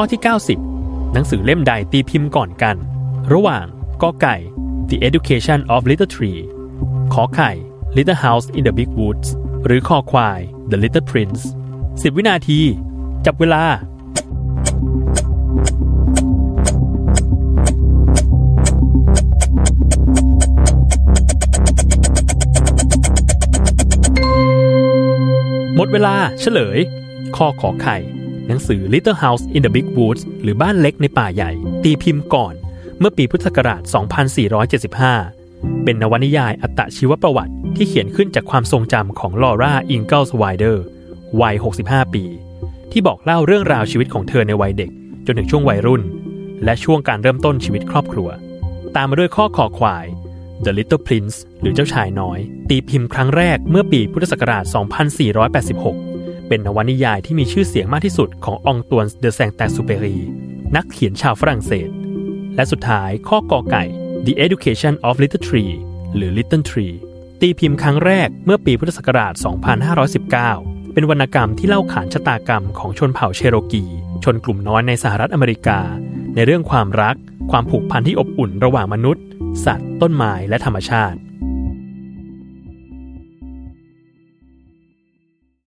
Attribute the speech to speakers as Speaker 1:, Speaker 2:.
Speaker 1: ข้อที่ 90 หนังสือเล่มใดตีพิมพ์ก่อนกัน ระหว่างกอไก่ The Education of Little Tree ขอไข่ Little House in the Big Woods หรือคอควาย The Little Prince 10 วินาที จับเวลาหมดเวลาเฉลย ข้อขอไข่ หนังสือ Little House in the Big Woods หรือบ้านเล็กในป่าใหญ่ ตีพิมพ์ก่อน เมื่อปีพุทธศักราช 2475 เป็นนวนิยายอัตชีวประวัติที่เขียนขึ้นจากความทรงจำของลอร่าอิงเกิลสไวเดอร์วัย 65 ปี ที่บอกเล่าเรื่องราวชีวิตของเธอในวัยเด็ก จนถึงช่วงวัยรุ่น และช่วงการเริ่มต้นชีวิตครอบครัว ตามมาด้วยข้อขอควาย The Little Prince หรือเจ้าชายน้อย ตีพิมพ์ครั้งแรกเมื่อปีพุทธศักราช 2486 เป็นนวนิยายที่มีชื่อเสียงมากที่สุดขององตวนเดอแซงแตซูเปรี นักเขียนชาวฝรั่งเศส และสุดท้ายข้อกอไก่ The Education of Little Tree หรือ Little Tree ตีพิมพ์ครั้งแรกเมื่อปีพุทธศักราช 2519 เป็นวรรณกรรมที่เล่าขานชะตากรรมของชนเผ่าเชโรกี ชนกลุ่มน้อยในสหรัฐอเมริกา ในเรื่องความรัก ความผูกพันที่อบอุ่นระหว่างมนุษย์ สัตว์ ต้นไม้และธรรมชาติ